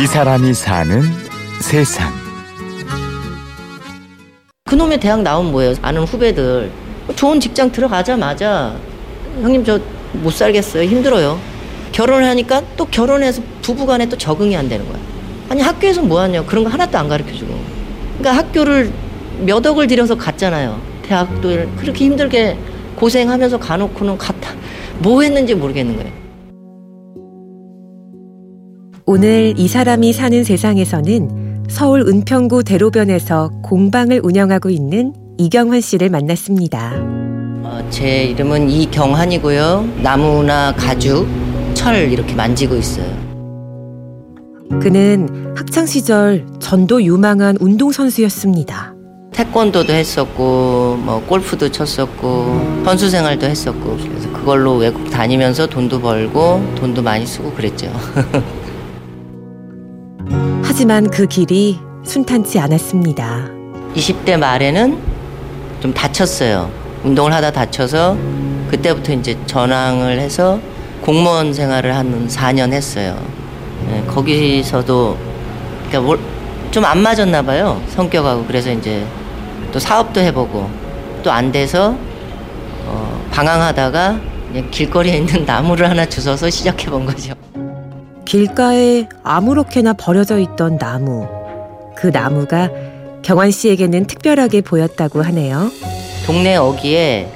이 사람이 사는 세상. 그놈의 대학 나온 뭐예요? 아는 후배들 좋은 직장 들어가자마자 형님 저 못 살겠어요. 힘들어요. 결혼을 하니까 또 결혼해서 부부간에 또 적응이 안 되는 거야. 아니 학교에서 뭐 하냐 그런 거 하나도 안 가르쳐 주고. 그러니까 학교를 몇 억을 들여서 갔잖아요. 대학도 그렇게 힘들게 고생하면서 가놓고는 갔다. 뭐 했는지 모르겠는 거예요. 오늘 이 사람이 사는 세상에서는 서울 은평구 대로변에서 공방을 운영하고 있는 이경환 씨를 만났습니다. 어, 제 이름은 이경환이고요. 나무나 가죽, 철 이렇게 만지고 있어요. 그는 학창 시절 전도 유망한 운동 선수였습니다. 태권도도 했었고 뭐 골프도 쳤었고 선수 생활도 했었고 그래서 그걸로 외국 다니면서 돈도 벌고 돈도 많이 쓰고 그랬죠. 하지만 그 길이 순탄치 않았습니다. 20대 말에는 좀 다쳤어요. 운동을 하다 다쳐서 그때부터 이제 전황을 해서 공무원 생활을 한 4년 했어요. 네, 거기서도 그러니까 좀 안 맞았나 봐요. 성격하고 그래서 이제 또 사업도 해보고 또 안 돼서 어, 방황하다가 길거리에 있는 나무를 하나 주워서 시작해 본 거죠. 길가에 아무렇게나 버려져 있던 나무. 그 나무가 경환 씨에게는 특별하게 보였다고 하네요. 동네 어귀에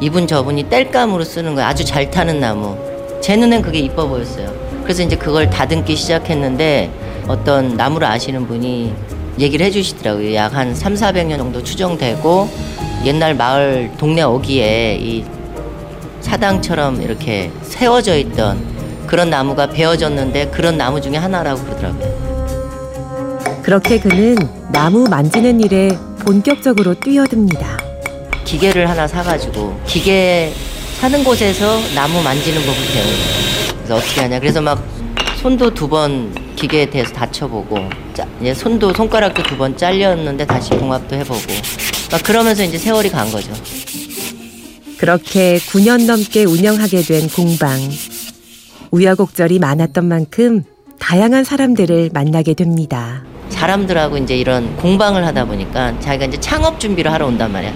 이분 저분이 땔감으로 쓰는 거예요. 아주 잘 타는 나무. 제 눈엔 그게 이뻐 보였어요. 그래서 이제 그걸 다듬기 시작했는데 어떤 나무를 아시는 분이 얘기를 해주시더라고요. 약 한 3, 400년 정도 추정되고 옛날 마을 동네 어귀에 이 사당처럼 이렇게 세워져 있던 그런 나무가 베어졌는데 그런 나무 중에 하나라고 그러더라고요. 그렇게 그는 나무 만지는 일에 본격적으로 뛰어듭니다. 기계를 하나 사가지고 기계 사는 곳에서 나무 만지는 법을 배우는 거예요. 그래서 어떻게 하냐. 그래서 막 손도 두 번 기계에 대해서 다쳐보고 짜, 이제 손도 손가락도 두 번 잘렸는데 다시 봉합도 해보고 막 그러면서 이제 세월이 간 거죠. 그렇게 9년 넘게 운영하게 된 공방. 우여곡절이 많았던 만큼 다양한 사람들을 만나게 됩니다. 사람들하고 이제 이런 공방을 하다 보니까 자기가 이제 창업 준비를 하러 온단 말이야.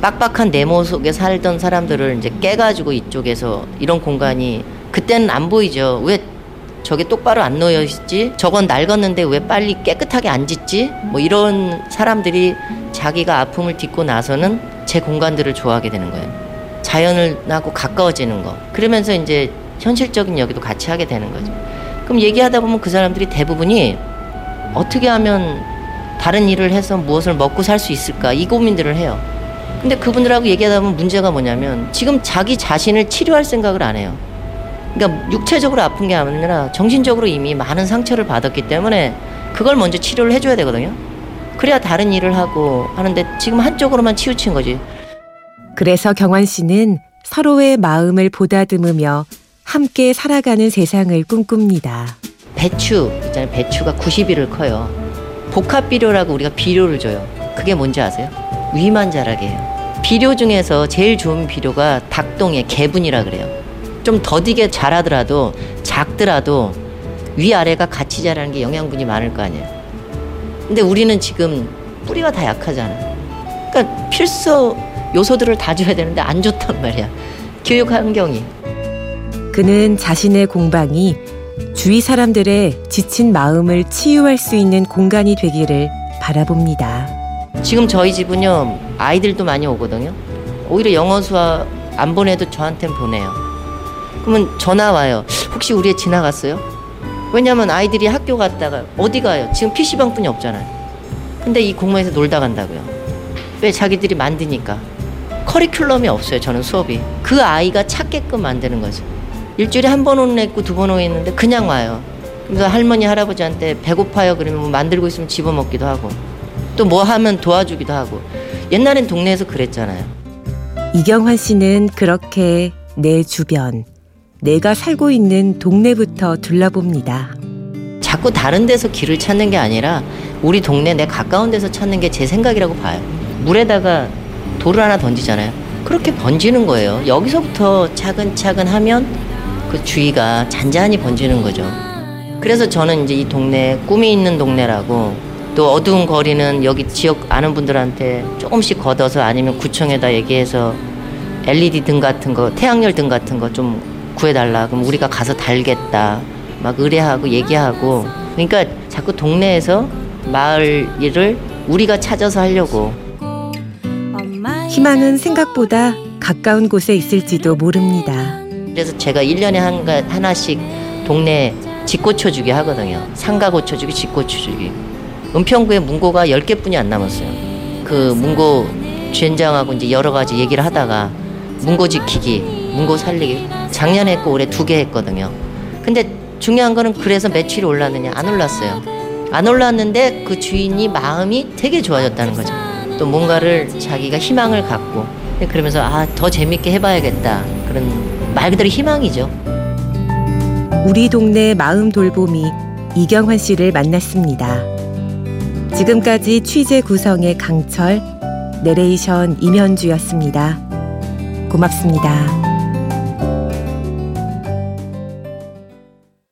빡빡한 네모 속에 살던 사람들을 이제 깨가지고 이쪽에서 이런 공간이 그때는 안 보이죠. 왜 저게 똑바로 안 놓여 있지? 저건 낡았는데 왜 빨리 깨끗하게 안 짓지? 뭐 이런 사람들이 자기가 아픔을 딛고 나서는 제 공간들을 좋아하게 되는 거예요. 자연을 하고 가까워지는 거. 그러면서 이제 현실적인 여기도 같이 하게 되는 거죠. 그럼 얘기하다 보면 그 사람들이 대부분이 어떻게 하면 다른 일을 해서 무엇을 먹고 살 수 있을까 이 고민들을 해요. 근데 그분들하고 얘기하다 보면 문제가 뭐냐면 지금 자기 자신을 치료할 생각을 안 해요. 그러니까 육체적으로 아픈 게 아니라 정신적으로 이미 많은 상처를 받았기 때문에 그걸 먼저 치료를 해줘야 되거든요. 그래야 다른 일을 하고 하는데 지금 한쪽으로만 치우친 거지. 그래서 경환 씨는 서로의 마음을 보다듬으며 함께 살아가는 세상을 꿈꿉니다. 배추 있잖아요. 배추가 90일을 커요. 복합 비료라고 우리가 비료를 줘요. 그게 뭔지 아세요? 위만 자라게 해요. 비료 중에서 제일 좋은 비료가 닭똥의 개분이라 그래요. 좀 더디게 자라더라도 작더라도 위아래가 같이 자라는 게 영양분이 많을 거 아니에요. 근데 우리는 지금 뿌리가 다 약하잖아. 그러니까 필수 요소들을 다 줘야 되는데 안 좋단 말이야. 교육 환경이. 그는 자신의 공방이 주위 사람들의 지친 마음을 치유할 수 있는 공간이 되기를 바라봅니다. 지금 저희 집은요 아이들도 많이 오거든요. 오히려 영어 수업 안 보내도 저한텐 보내요. 그러면 전화 와요. 혹시 우리 애 지나갔어요? 왜냐면 아이들이 학교 갔다가 어디 가요? 지금 PC방뿐이 없잖아요. 근데 이 공무원에서 놀다 간다고요. 왜 자기들이 만드니까. 커리큘럼이 없어요. 저는 수업이. 그 아이가 찾게끔 만드는 거죠. 일주일에 한 번 오는 애 있고 두 번 오는 애 있는데 그냥 와요. 그래서 할머니 할아버지한테 배고파요 그러면 뭐 만들고 있으면 집어먹기도 하고 또 뭐 하면 도와주기도 하고 옛날엔 동네에서 그랬잖아요. 이경환 씨는 그렇게 내 주변, 내가 살고 있는 동네부터 둘러봅니다. 자꾸 다른 데서 길을 찾는 게 아니라 우리 동네 내 가까운 데서 찾는 게 제 생각이라고 봐요. 물에다가 돌을 하나 던지잖아요. 그렇게 번지는 거예요. 여기서부터 차근차근 하면 그 주위가 잔잔히 번지는 거죠. 그래서 저는 이제 이 동네 꿈이 있는 동네라고 또 어두운 거리는 여기 지역 아는 분들한테 조금씩 걷어서 아니면 구청에다 얘기해서 LED 등 같은 거, 태양열 등 같은 거 좀 구해달라. 그럼 우리가 가서 달겠다. 막 의뢰하고 얘기하고. 그러니까 자꾸 동네에서 마을 일을 우리가 찾아서 하려고. 희망은 생각보다 가까운 곳에 있을지도 모릅니다. 그래서 제가 1년에 한, 가- 하나씩 동네 집 고쳐주기 하거든요. 상가 고쳐주기, 집 고쳐주기. 은평구에 문고가 10개뿐이 안 남았어요. 그 문고 주연장하고 이제 여러 가지 얘기를 하다가 문고 지키기, 문고 살리기. 작년에 했고 올해 두 개 했거든요. 근데 중요한 거는 그래서 매출이 올랐느냐? 안 올랐어요. 안 올랐는데 그 주인이 마음이 되게 좋아졌다는 거죠. 또 뭔가를 자기가 희망을 갖고 그러면서 아 더 재밌게 해봐야겠다 그런 말 그대로 희망이죠. 우리 동네 마음 돌봄이 이경환 씨를 만났습니다. 지금까지 취재 구성의 강철, 내레이션 임현주였습니다. 고맙습니다.